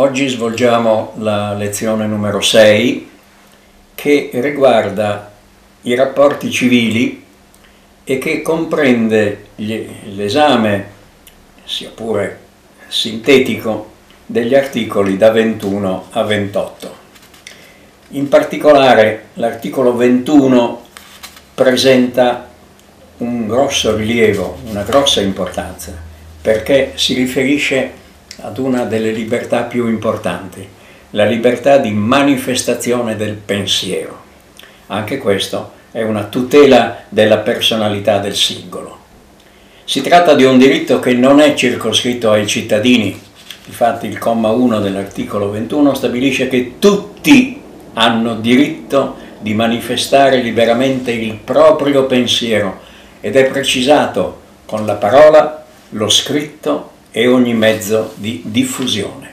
Oggi svolgiamo la lezione numero 6 che riguarda i rapporti civili e che comprende l'esame, sia pure sintetico, degli articoli da 21 a 28. In particolare l'articolo 21 presenta un grosso rilievo, una grossa importanza, perché si riferisce ad una delle libertà più importanti, la libertà di manifestazione del pensiero. Anche questo è una tutela della personalità del singolo. Si tratta di un diritto che non è circoscritto ai cittadini, infatti il comma 1 dell'articolo 21 stabilisce che tutti hanno diritto di manifestare liberamente il proprio pensiero ed è precisato con la parola, lo scritto e ogni mezzo di diffusione.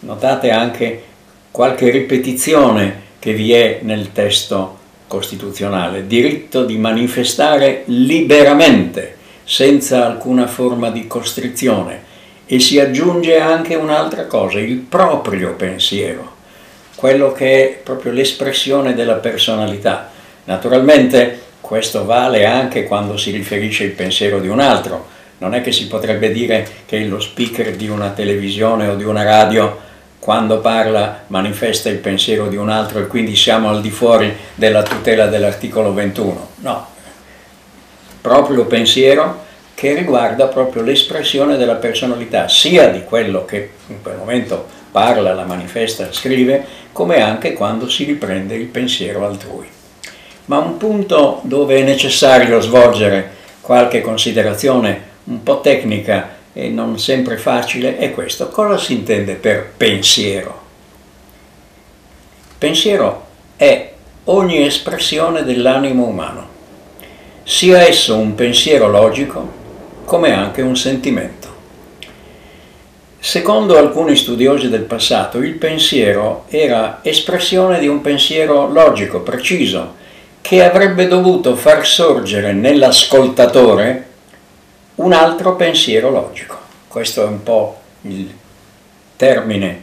Notate anche qualche ripetizione che vi è nel testo costituzionale, diritto di manifestare liberamente, senza alcuna forma di costrizione, e si aggiunge anche un'altra cosa, il proprio pensiero, quello che è proprio l'espressione della personalità. Naturalmente questo vale anche quando si riferisce il pensiero di un altro, non è che si potrebbe dire che lo speaker di una televisione o di una radio quando parla manifesta il pensiero di un altro e quindi siamo al di fuori della tutela dell'articolo 21. No, proprio pensiero che riguarda proprio l'espressione della personalità, sia di quello che in quel momento parla, la manifesta, scrive, come anche quando si riprende il pensiero altrui. Ma un punto dove è necessario svolgere qualche considerazione un po' tecnica e non sempre facile è questo. Cosa si intende per pensiero? Pensiero è ogni espressione dell'animo umano, sia esso un pensiero logico come anche un sentimento. Secondo alcuni studiosi del passato, il pensiero era espressione di un pensiero logico, preciso, che avrebbe dovuto far sorgere nell'ascoltatore un altro pensiero logico. Questo è un po' il termine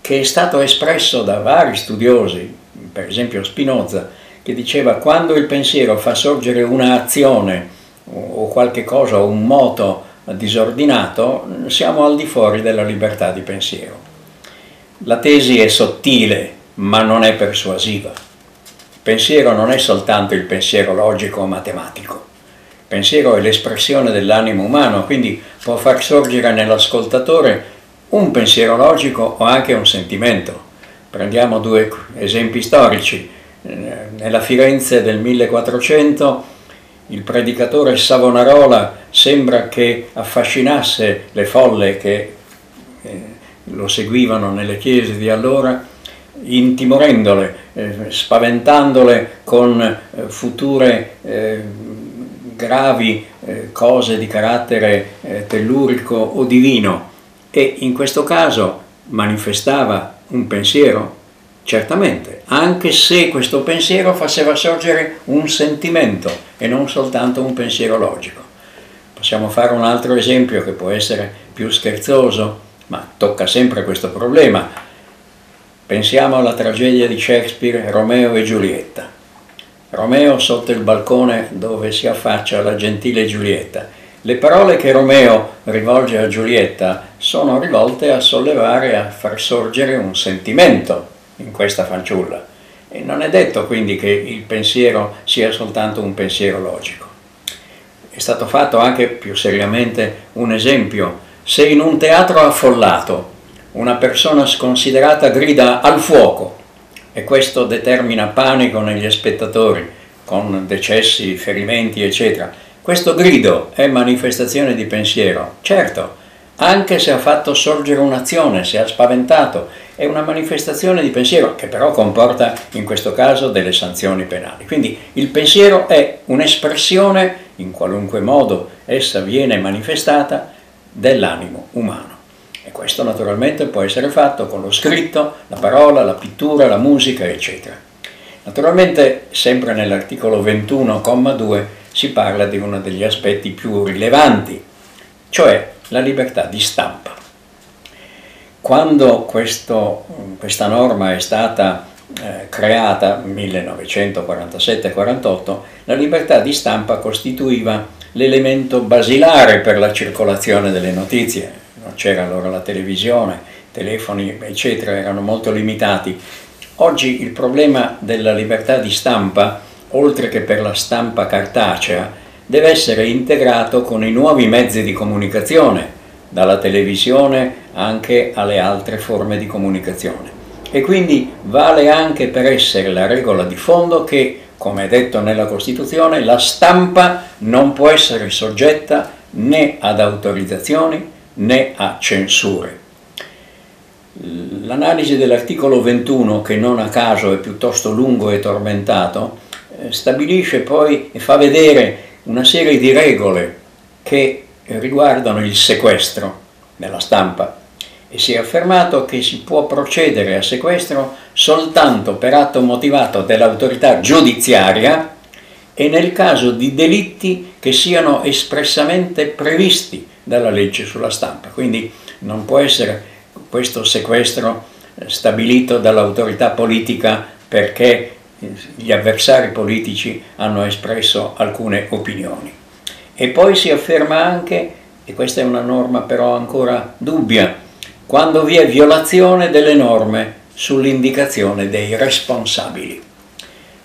che è stato espresso da vari studiosi, per esempio Spinoza, che diceva quando il pensiero fa sorgere un'azione o qualche cosa, un moto disordinato, siamo al di fuori della libertà di pensiero. La tesi è sottile, ma non è persuasiva. Il pensiero non è soltanto il pensiero logico o matematico pensiero è l'espressione dell'animo umano, quindi può far sorgere nell'ascoltatore un pensiero logico o anche un sentimento. Prendiamo due esempi storici. Nella Firenze del 1400 il predicatore Savonarola sembra che affascinasse le folle che eh, lo seguivano nelle chiese di allora, intimorendole, eh, spaventandole con eh, future gravi eh, cose di carattere eh, tellurico o divino e in questo caso manifestava un pensiero, certamente, anche se questo pensiero faceva sorgere un sentimento e non soltanto un pensiero logico. Possiamo fare un altro esempio che può essere più scherzoso, ma tocca sempre questo problema. Pensiamo alla tragedia di Shakespeare, Romeo e Giulietta. Romeo sotto il balcone dove si affaccia la gentile Giulietta. Le parole che Romeo rivolge a Giulietta sono rivolte a sollevare, a far sorgere un sentimento in questa fanciulla. E non è detto quindi che il pensiero sia soltanto un pensiero logico. È stato fatto anche più seriamente un esempio. Se in un teatro affollato una persona sconsiderata grida al fuoco, e questo determina panico negli spettatori con decessi, ferimenti, eccetera. Questo grido è manifestazione di pensiero, certo, anche se ha fatto sorgere un'azione, se ha spaventato, è una manifestazione di pensiero che però comporta in questo caso delle sanzioni penali. Quindi il pensiero è un'espressione, in qualunque modo essa viene manifestata, dell'animo umano. E questo naturalmente può essere fatto con lo scritto, la parola, la pittura, la musica, eccetera. Naturalmente, sempre nell'articolo 21,2 si parla di uno degli aspetti più rilevanti, cioè la libertà di stampa. quando questo, questa norma è stata eh, creata 1947-48, la libertà di stampa costituiva l'elemento basilare per la circolazione delle notizie. Non c'era allora la televisione, telefoni, eccetera, erano molto limitati. Oggi il problema della libertà di stampa, oltre che per la stampa cartacea, deve essere integrato con i nuovi mezzi di comunicazione, dalla televisione anche alle altre forme di comunicazione. E quindi vale anche per essere la regola di fondo che, come è detto nella Costituzione, la stampa non può essere soggetta né ad autorizzazioni né a censure. L'analisi dell'articolo 21, che non a caso è piuttosto lungo e tormentato, eh, stabilisce poi e fa vedere una serie di regole che riguardano il sequestro nella stampa e si è affermato che si può procedere a sequestro soltanto per atto motivato dell'autorità giudiziaria e nel caso di delitti che siano espressamente previsti dalla legge sulla stampa. Quindi non può essere questo sequestro eh, stabilito dall'autorità politica perché gli avversari politici hanno espresso alcune opinioni. E poi si afferma anche, e questa è una norma però ancora dubbia, quando vi è violazione delle norme sull'indicazione dei responsabili.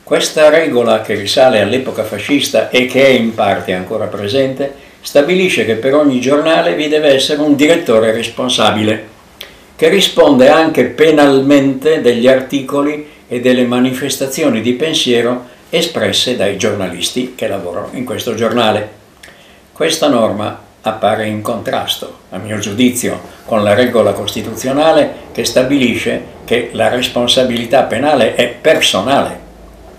Questa regola che risale all'epoca fascista e che è in parte ancora presente, stabilisce che per ogni giornale vi deve essere un direttore responsabile che risponde anche penalmente degli articoli e delle manifestazioni di pensiero espresse dai giornalisti che lavorano in questo giornale. Questa norma appare in contrasto, a mio giudizio, con la regola costituzionale che stabilisce che la responsabilità penale è personale.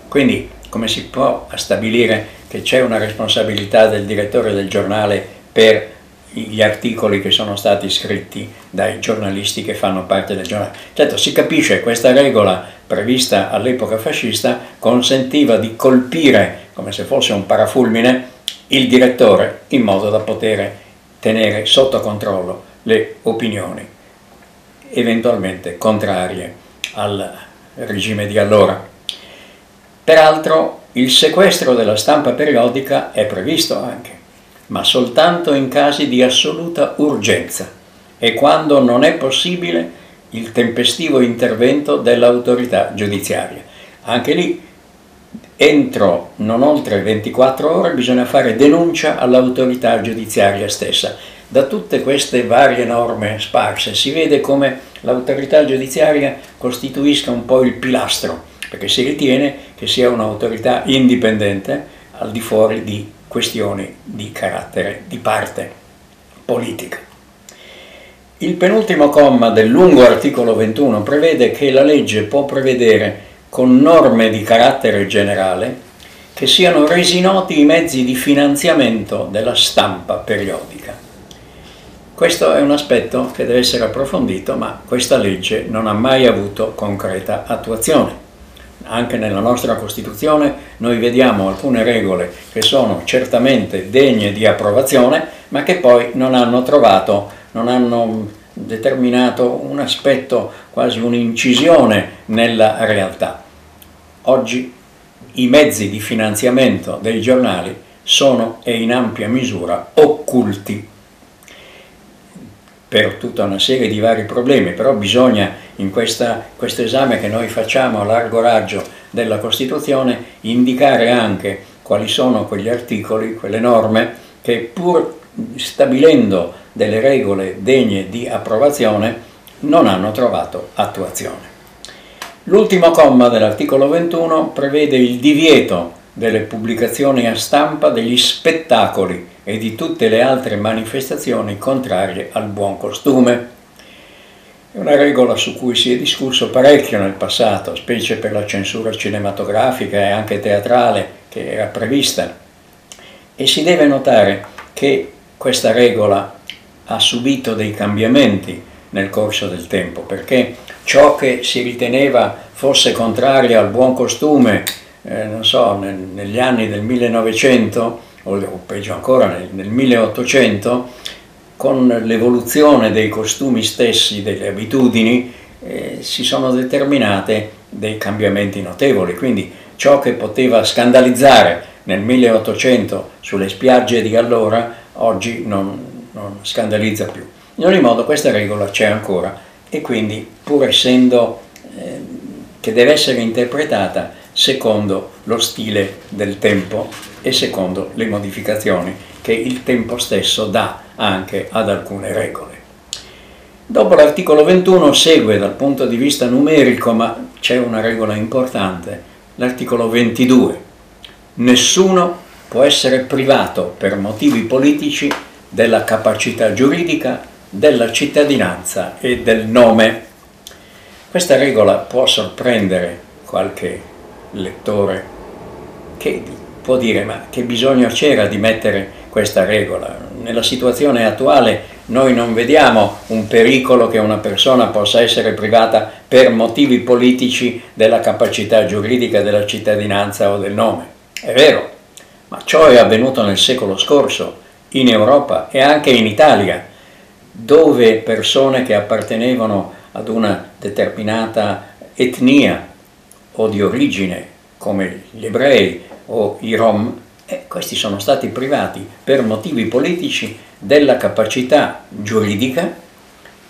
Quindi come si può stabilire che c'è una responsabilità del direttore del giornale per gli articoli che sono stati scritti dai giornalisti che fanno parte del giornale. Certo, si capisce, questa regola prevista all'epoca fascista consentiva di colpire, come se fosse un parafulmine, il direttore in modo da poter tenere sotto controllo le opinioni eventualmente contrarie al regime di allora. Peraltro il sequestro della stampa periodica è previsto anche ma soltanto in casi di assoluta urgenza e quando non è possibile il tempestivo intervento dell'autorità giudiziaria. Anche lì, entro non oltre 24 ore, bisogna fare denuncia all'autorità giudiziaria stessa. Da tutte queste varie norme sparse si vede come l'autorità giudiziaria costituisca un po' il pilastro, perché si ritiene che sia un'autorità indipendente al di fuori di questioni di carattere di parte politica. Il penultimo comma del lungo articolo 21 prevede che la legge può prevedere con norme di carattere generale che siano resi noti i mezzi di finanziamento della stampa periodica. Questo è un aspetto che deve essere approfondito, ma questa legge non ha mai avuto concreta attuazione anche nella nostra Costituzione noi vediamo alcune regole che sono certamente degne di approvazione, ma che poi non hanno trovato, non hanno determinato un aspetto, quasi un'incisione nella realtà. Oggi i mezzi di finanziamento dei giornali sono e in ampia misura occulti per tutta una serie di vari problemi, però bisogna in questa, questo esame che noi facciamo a largo raggio della Costituzione indicare anche quali sono quegli articoli, quelle norme che pur stabilendo delle regole degne di approvazione non hanno trovato attuazione. L'ultimo comma dell'articolo 21 prevede il divieto delle pubblicazioni a stampa degli spettacoli e di tutte le altre manifestazioni contrarie al buon costume. È una regola su cui si è discusso parecchio nel passato, specie per la censura cinematografica e anche teatrale che era prevista. E si deve notare che questa regola ha subito dei cambiamenti nel corso del tempo, perché ciò che si riteneva fosse contrario al buon costume, eh, non so, nel, negli anni del 1900, o peggio ancora nel, nel 1800, con l'evoluzione dei costumi stessi, delle abitudini, eh, si sono determinate dei cambiamenti notevoli, quindi ciò che poteva scandalizzare nel 1800 sulle spiagge di allora, oggi non, non scandalizza più. In ogni modo questa regola c'è ancora e quindi pur essendo eh, che deve essere interpretata secondo lo stile del tempo e secondo le modificazioni che il tempo stesso dà anche ad alcune regole. Dopo l'articolo 21 segue dal punto di vista numerico, ma c'è una regola importante, l'articolo 22. Nessuno può essere privato per motivi politici della capacità giuridica, della cittadinanza e del nome. Questa regola può sorprendere qualche lettore che può dire ma che bisogno c'era di mettere questa regola? Nella situazione attuale noi non vediamo un pericolo che una persona possa essere privata per motivi politici della capacità giuridica della cittadinanza o del nome. È vero, ma ciò è avvenuto nel secolo scorso in Europa e anche in Italia, dove persone che appartenevano ad una determinata etnia o di origine, come gli ebrei o i rom, eh, questi sono stati privati per motivi politici della capacità giuridica,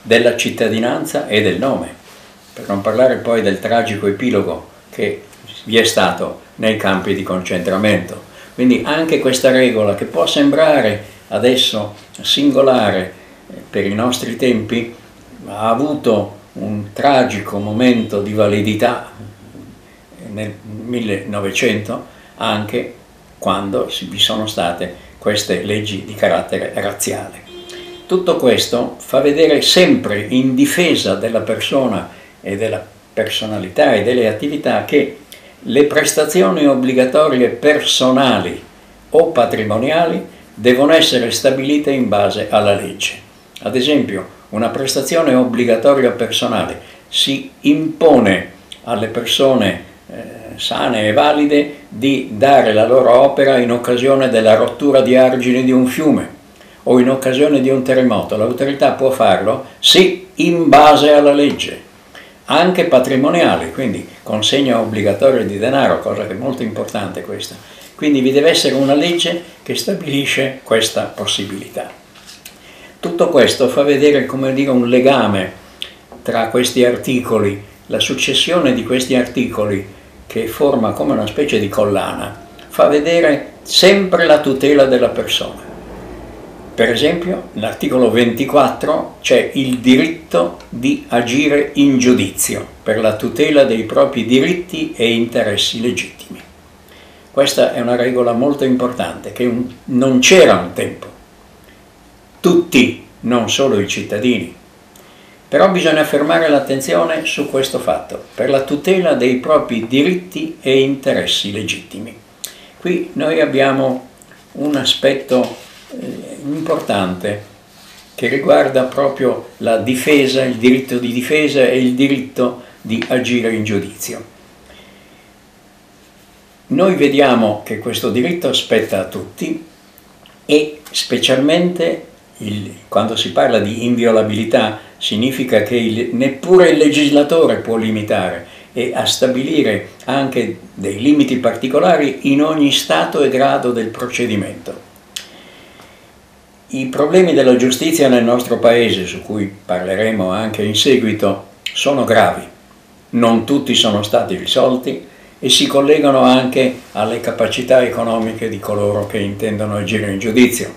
della cittadinanza e del nome, per non parlare poi del tragico epilogo che vi è stato nei campi di concentramento. Quindi anche questa regola che può sembrare adesso singolare eh, per i nostri tempi, ha avuto un tragico momento di validità nel 1900 anche quando vi sono state queste leggi di carattere razziale. Tutto questo fa vedere sempre in difesa della persona e della personalità e delle attività che le prestazioni obbligatorie personali o patrimoniali devono essere stabilite in base alla legge. Ad esempio, una prestazione obbligatoria personale si impone alle persone sane e valide di dare la loro opera in occasione della rottura di argini di un fiume o in occasione di un terremoto. L'autorità può farlo? Sì, in base alla legge, anche patrimoniale, quindi consegna obbligatoria di denaro, cosa che è molto importante questa. Quindi vi deve essere una legge che stabilisce questa possibilità. Tutto questo fa vedere, come dire, un legame tra questi articoli, la successione di questi articoli che forma come una specie di collana, fa vedere sempre la tutela della persona. Per esempio, nell'articolo 24 c'è il diritto di agire in giudizio per la tutela dei propri diritti e interessi legittimi. Questa è una regola molto importante che non c'era un tempo. Tutti, non solo i cittadini, però bisogna fermare l'attenzione su questo fatto, per la tutela dei propri diritti e interessi legittimi. Qui noi abbiamo un aspetto eh, importante che riguarda proprio la difesa, il diritto di difesa e il diritto di agire in giudizio. Noi vediamo che questo diritto spetta a tutti e specialmente il, quando si parla di inviolabilità significa che il, neppure il legislatore può limitare e a stabilire anche dei limiti particolari in ogni stato e grado del procedimento. I problemi della giustizia nel nostro paese, su cui parleremo anche in seguito, sono gravi. Non tutti sono stati risolti e si collegano anche alle capacità economiche di coloro che intendono agire in giudizio.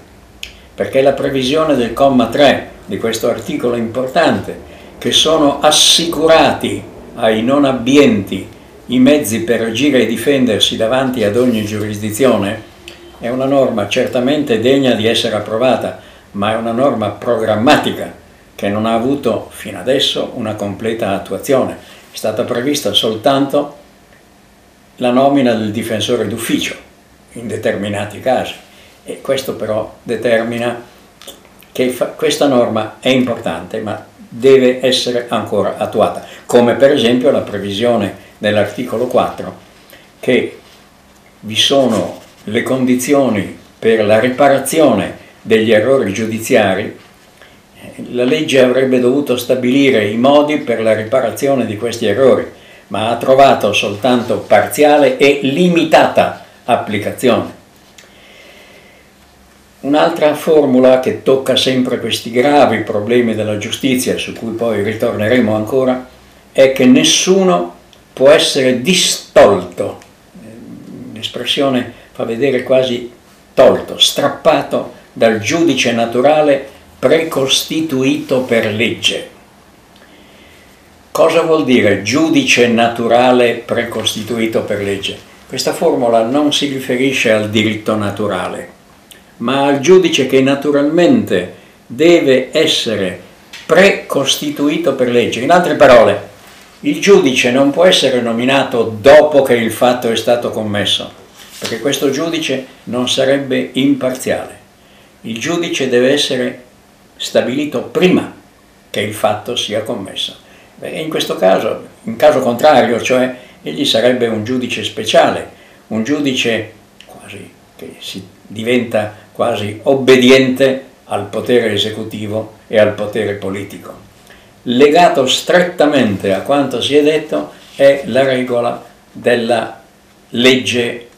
Perché la previsione del comma 3 di questo articolo importante, che sono assicurati ai non abbienti i mezzi per agire e difendersi davanti ad ogni giurisdizione, è una norma certamente degna di essere approvata, ma è una norma programmatica che non ha avuto fino adesso una completa attuazione. È stata prevista soltanto la nomina del difensore d'ufficio in determinati casi e questo però determina che questa norma è importante ma deve essere ancora attuata, come per esempio la previsione nell'articolo 4 che vi sono le condizioni per la riparazione degli errori giudiziari la legge avrebbe dovuto stabilire i modi per la riparazione di questi errori, ma ha trovato soltanto parziale e limitata applicazione. Un'altra formula che tocca sempre questi gravi problemi della giustizia, su cui poi ritorneremo ancora, è che nessuno può essere distolto. L'espressione fa vedere quasi tolto, strappato dal giudice naturale precostituito per legge. Cosa vuol dire giudice naturale precostituito per legge? Questa formula non si riferisce al diritto naturale, ma al giudice che naturalmente deve essere precostituito per legge. In altre parole, il giudice non può essere nominato dopo che il fatto è stato commesso, perché questo giudice non sarebbe imparziale. Il giudice deve essere stabilito prima che il fatto sia commesso. E in questo caso, in caso contrario, cioè egli sarebbe un giudice speciale, un giudice quasi che si diventa quasi obbediente al potere esecutivo e al potere politico. Legato strettamente a quanto si è detto è la regola della legge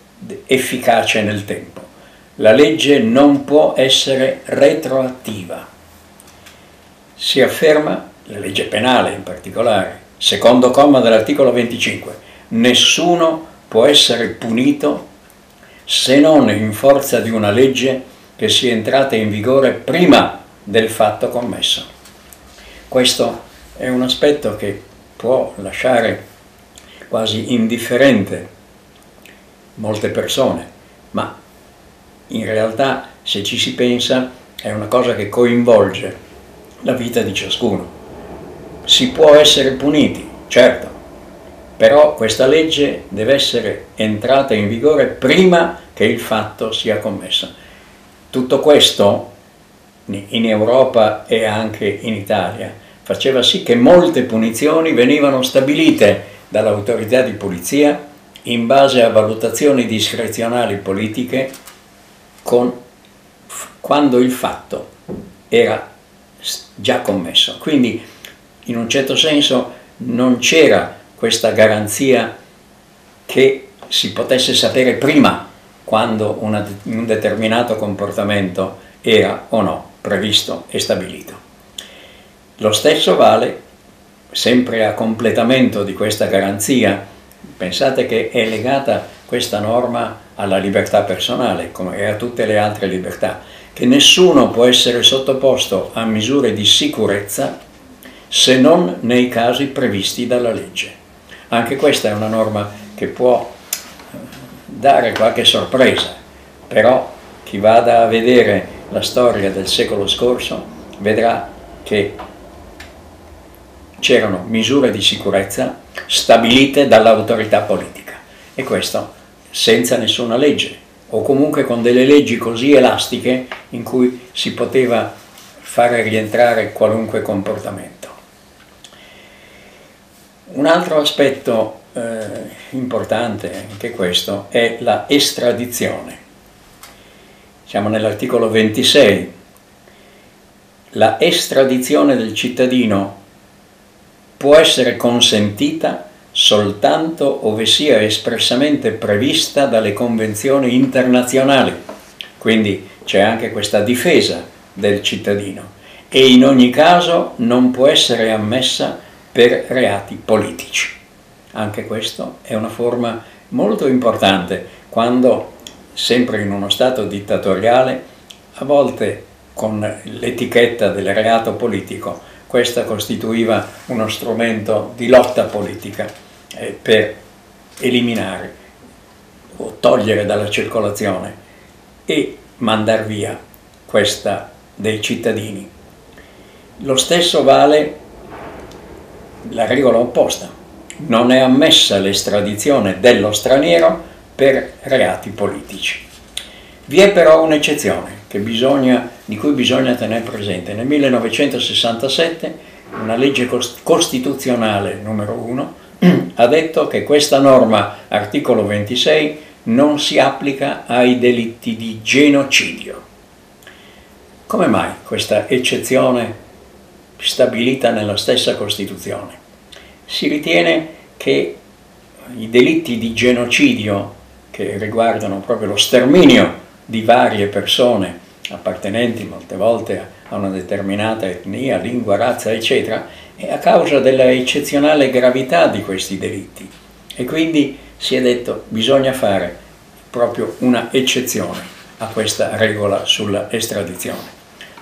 efficace nel tempo. La legge non può essere retroattiva. Si afferma, la legge penale in particolare, secondo comma dell'articolo 25, nessuno può essere punito se non in forza di una legge che sia entrata in vigore prima del fatto commesso. Questo è un aspetto che può lasciare quasi indifferente molte persone, ma in realtà se ci si pensa è una cosa che coinvolge la vita di ciascuno. Si può essere puniti, certo, però questa legge deve essere entrata in vigore prima che il fatto sia commesso. Tutto questo in Europa e anche in Italia faceva sì che molte punizioni venivano stabilite dall'autorità di polizia in base a valutazioni discrezionali politiche con, quando il fatto era già commesso. Quindi in un certo senso non c'era questa garanzia che si potesse sapere prima quando una, un determinato comportamento era o no previsto e stabilito. Lo stesso vale sempre a completamento di questa garanzia. Pensate che è legata questa norma alla libertà personale e a tutte le altre libertà, che nessuno può essere sottoposto a misure di sicurezza se non nei casi previsti dalla legge. Anche questa è una norma che può dare qualche sorpresa, però chi vada a vedere la storia del secolo scorso vedrà che c'erano misure di sicurezza stabilite dall'autorità politica e questo senza nessuna legge o comunque con delle leggi così elastiche in cui si poteva fare rientrare qualunque comportamento. Un altro aspetto eh, importante, anche questo, è la estradizione. Siamo nell'articolo 26. La estradizione del cittadino può essere consentita soltanto ove sia espressamente prevista dalle convenzioni internazionali. Quindi c'è anche questa difesa del cittadino e in ogni caso non può essere ammessa per reati politici. Anche questo è una forma molto importante quando, sempre in uno Stato dittatoriale, a volte con l'etichetta del reato politico, questa costituiva uno strumento di lotta politica eh, per eliminare o togliere dalla circolazione e mandar via questa dei cittadini. Lo stesso vale la regola opposta. Non è ammessa l'estradizione dello straniero per reati politici. Vi è però un'eccezione di cui bisogna tenere presente. Nel 1967 una legge costituzionale numero 1 ha detto che questa norma, articolo 26, non si applica ai delitti di genocidio. Come mai questa eccezione stabilita nella stessa Costituzione. Si ritiene che i delitti di genocidio che riguardano proprio lo sterminio di varie persone appartenenti molte volte a una determinata etnia, lingua, razza, eccetera, è a causa della eccezionale gravità di questi delitti. E quindi si è detto bisogna fare proprio una eccezione a questa regola sulla estradizione.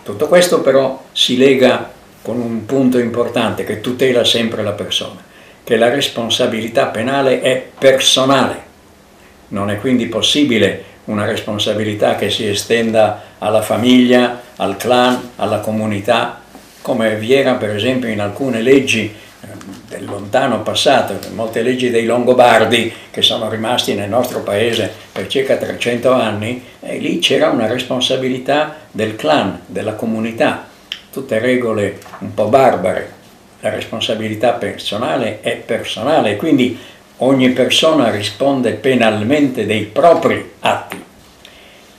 Tutto questo però si lega con un punto importante che tutela sempre la persona, che la responsabilità penale è personale. Non è quindi possibile una responsabilità che si estenda alla famiglia, al clan, alla comunità, come vi era per esempio in alcune leggi eh, del lontano passato, molte leggi dei Longobardi che sono rimasti nel nostro paese per circa 300 anni, e lì c'era una responsabilità del clan, della comunità, tutte regole un po' barbare. La responsabilità personale è personale, quindi ogni persona risponde penalmente dei propri atti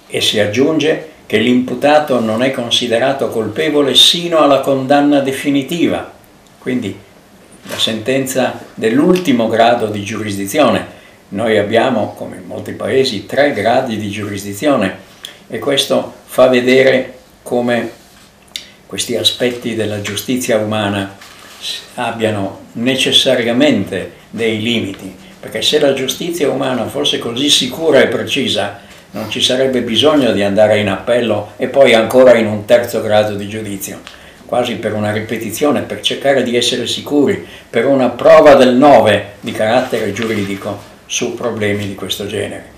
e si aggiunge che l'imputato non è considerato colpevole sino alla condanna definitiva, quindi la sentenza dell'ultimo grado di giurisdizione. Noi abbiamo, come in molti paesi, tre gradi di giurisdizione e questo fa vedere come questi aspetti della giustizia umana abbiano necessariamente dei limiti, perché se la giustizia umana fosse così sicura e precisa, non ci sarebbe bisogno di andare in appello e poi ancora in un terzo grado di giudizio, quasi per una ripetizione, per cercare di essere sicuri, per una prova del 9 di carattere giuridico su problemi di questo genere.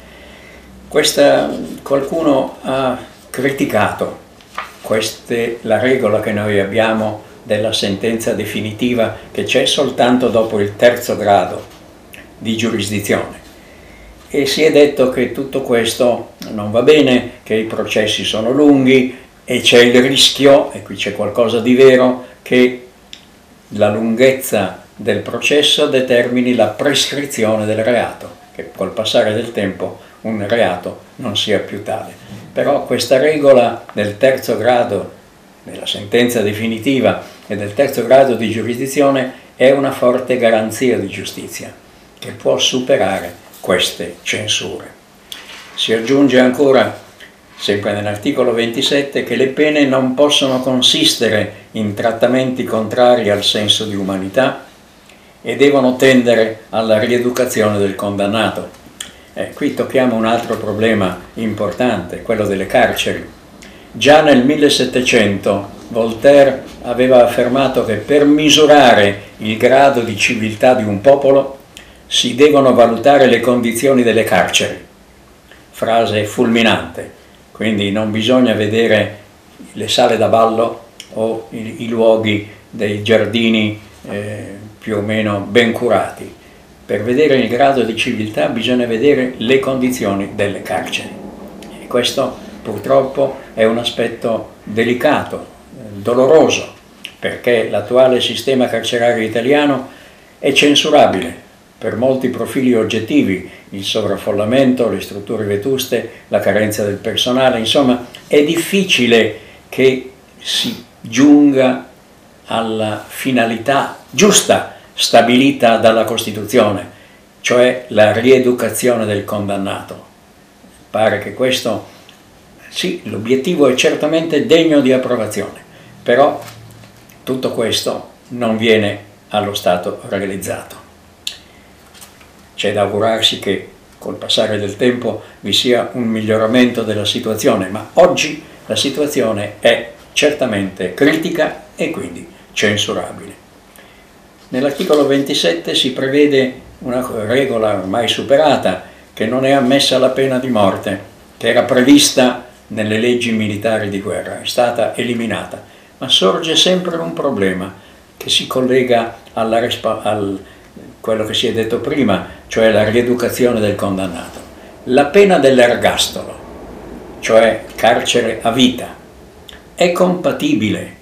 Questa, qualcuno ha criticato questa la regola che noi abbiamo della sentenza definitiva che c'è soltanto dopo il terzo grado di giurisdizione. E si è detto che tutto questo non va bene, che i processi sono lunghi e c'è il rischio, e qui c'è qualcosa di vero, che la lunghezza del processo determini la prescrizione del reato, che col passare del tempo un reato non sia più tale. Però questa regola del terzo grado, della sentenza definitiva, e del terzo grado di giurisdizione è una forte garanzia di giustizia che può superare queste censure. Si aggiunge ancora, sempre nell'articolo 27, che le pene non possono consistere in trattamenti contrari al senso di umanità e devono tendere alla rieducazione del condannato. Eh, qui tocchiamo un altro problema importante, quello delle carceri. Già nel 1700 Voltaire aveva affermato che per misurare il grado di civiltà di un popolo si devono valutare le condizioni delle carceri. Frase fulminante, quindi non bisogna vedere le sale da ballo o i, i luoghi dei giardini eh, più o meno ben curati. Per vedere il grado di civiltà bisogna vedere le condizioni delle carceri. E questo purtroppo è un aspetto delicato, doloroso, perché l'attuale sistema carcerario italiano è censurabile per molti profili oggettivi, il sovraffollamento, le strutture vetuste, la carenza del personale, insomma è difficile che si giunga alla finalità giusta stabilita dalla Costituzione, cioè la rieducazione del condannato. Pare che questo, sì, l'obiettivo è certamente degno di approvazione, però tutto questo non viene allo Stato realizzato. C'è da augurarsi che col passare del tempo vi sia un miglioramento della situazione, ma oggi la situazione è certamente critica e quindi censurabile. Nell'articolo 27 si prevede una regola ormai superata che non è ammessa la pena di morte, che era prevista nelle leggi militari di guerra, è stata eliminata ma sorge sempre un problema che si collega al quello che si è detto prima, cioè la rieducazione del condannato. La pena dell'ergastolo, cioè carcere a vita, è compatibile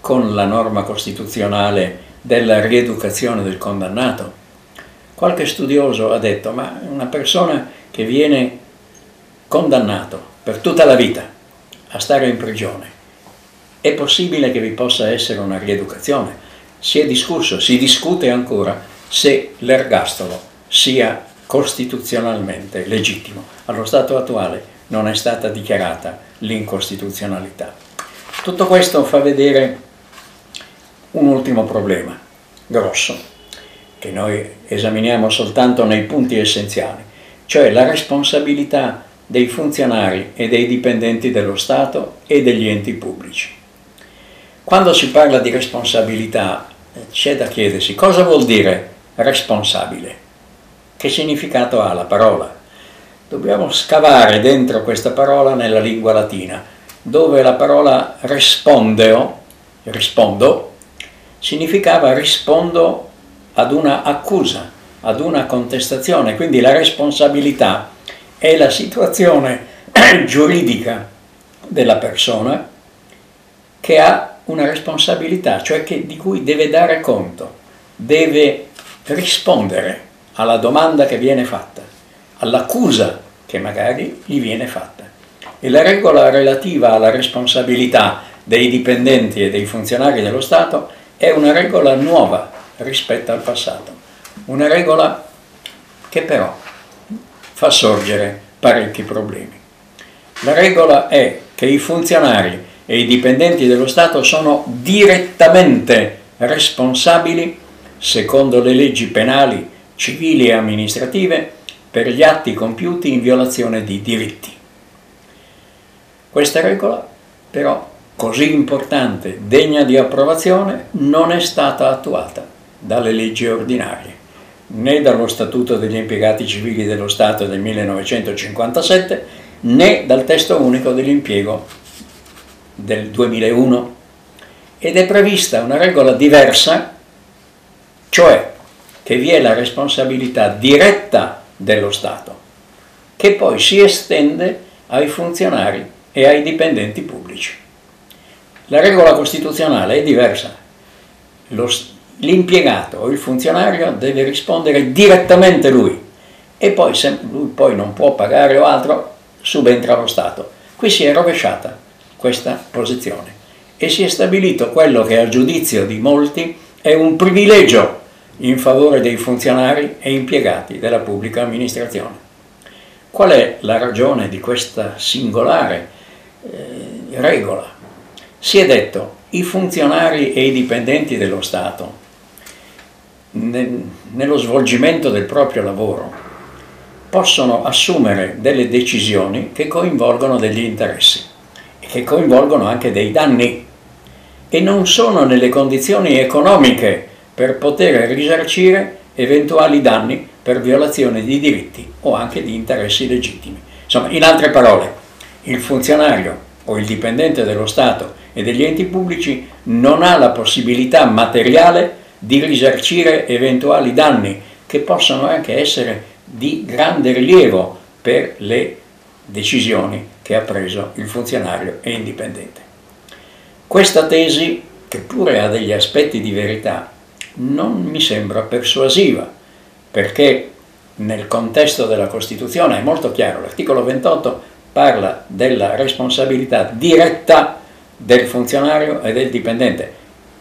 con la norma costituzionale della rieducazione del condannato? Qualche studioso ha detto, ma una persona che viene condannato per tutta la vita a stare in prigione, è possibile che vi possa essere una rieducazione. Si è discusso, si discute ancora se l'ergastolo sia costituzionalmente legittimo. Allo stato attuale non è stata dichiarata l'incostituzionalità. Tutto questo fa vedere un ultimo problema grosso che noi esaminiamo soltanto nei punti essenziali, cioè la responsabilità dei funzionari e dei dipendenti dello Stato e degli enti pubblici. Quando si parla di responsabilità c'è da chiedersi cosa vuol dire responsabile, che significato ha la parola. Dobbiamo scavare dentro questa parola nella lingua latina, dove la parola rispondeo, rispondo, significava rispondo ad una accusa, ad una contestazione, quindi la responsabilità è la situazione giuridica della persona che ha una responsabilità, cioè che, di cui deve dare conto, deve rispondere alla domanda che viene fatta, all'accusa che magari gli viene fatta. E la regola relativa alla responsabilità dei dipendenti e dei funzionari dello Stato è una regola nuova rispetto al passato, una regola che però fa sorgere parecchi problemi. La regola è che i funzionari e i dipendenti dello Stato sono direttamente responsabili, secondo le leggi penali, civili e amministrative, per gli atti compiuti in violazione di diritti. Questa regola, però, così importante, degna di approvazione, non è stata attuata dalle leggi ordinarie, né dallo Statuto degli impiegati civili dello Stato del 1957, né dal testo unico dell'impiego del 2001. Ed è prevista una regola diversa, cioè che vi è la responsabilità diretta dello Stato, che poi si estende ai funzionari e ai dipendenti pubblici. La regola costituzionale è diversa. L'impiegato o il funzionario deve rispondere direttamente lui e poi se lui poi non può pagare o altro subentra lo Stato. Qui si è rovesciata questa posizione e si è stabilito quello che a giudizio di molti è un privilegio in favore dei funzionari e impiegati della pubblica amministrazione. Qual è la ragione di questa singolare eh, regola? Si è detto, i funzionari e i dipendenti dello Stato, ne, nello svolgimento del proprio lavoro, possono assumere delle decisioni che coinvolgono degli interessi e che coinvolgono anche dei danni e non sono nelle condizioni economiche per poter risarcire eventuali danni per violazione di diritti o anche di interessi legittimi. Insomma, in altre parole, il funzionario o il dipendente dello Stato e degli enti pubblici non ha la possibilità materiale di risarcire eventuali danni che possono anche essere di grande rilievo per le decisioni che ha preso il funzionario e indipendente. Questa tesi, che pure ha degli aspetti di verità, non mi sembra persuasiva, perché nel contesto della Costituzione è molto chiaro, l'articolo 28 parla della responsabilità diretta del funzionario e del dipendente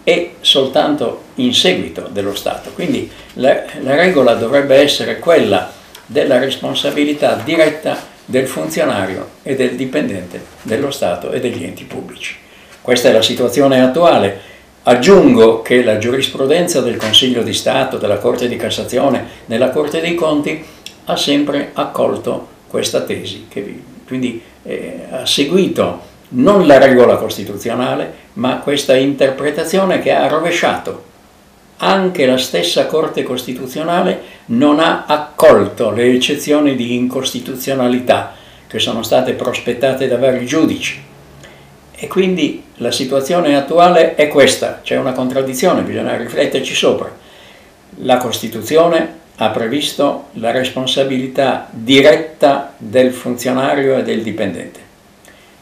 e soltanto in seguito dello Stato. Quindi la, la regola dovrebbe essere quella della responsabilità diretta del funzionario e del dipendente dello Stato e degli enti pubblici. Questa è la situazione attuale. Aggiungo che la giurisprudenza del Consiglio di Stato, della Corte di Cassazione, della Corte dei Conti ha sempre accolto questa tesi, che quindi eh, ha seguito non la regola costituzionale, ma questa interpretazione che ha rovesciato. Anche la stessa Corte Costituzionale non ha accolto le eccezioni di incostituzionalità che sono state prospettate da vari giudici. E quindi la situazione attuale è questa, c'è una contraddizione, bisogna rifletterci sopra. La Costituzione ha previsto la responsabilità diretta del funzionario e del dipendente.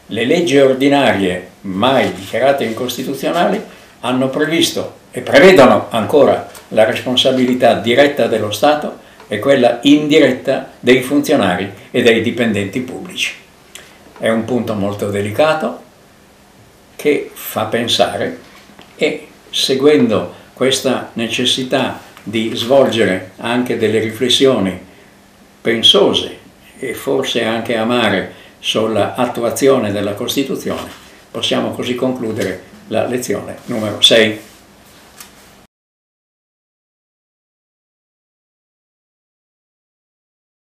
Le leggi ordinarie, mai dichiarate incostituzionali, hanno previsto e prevedono ancora la responsabilità diretta dello Stato e quella indiretta dei funzionari e dei dipendenti pubblici. È un punto molto delicato che fa pensare e seguendo questa necessità di svolgere anche delle riflessioni pensose e forse anche amare sulla attuazione della Costituzione, possiamo così concludere la lezione numero 6.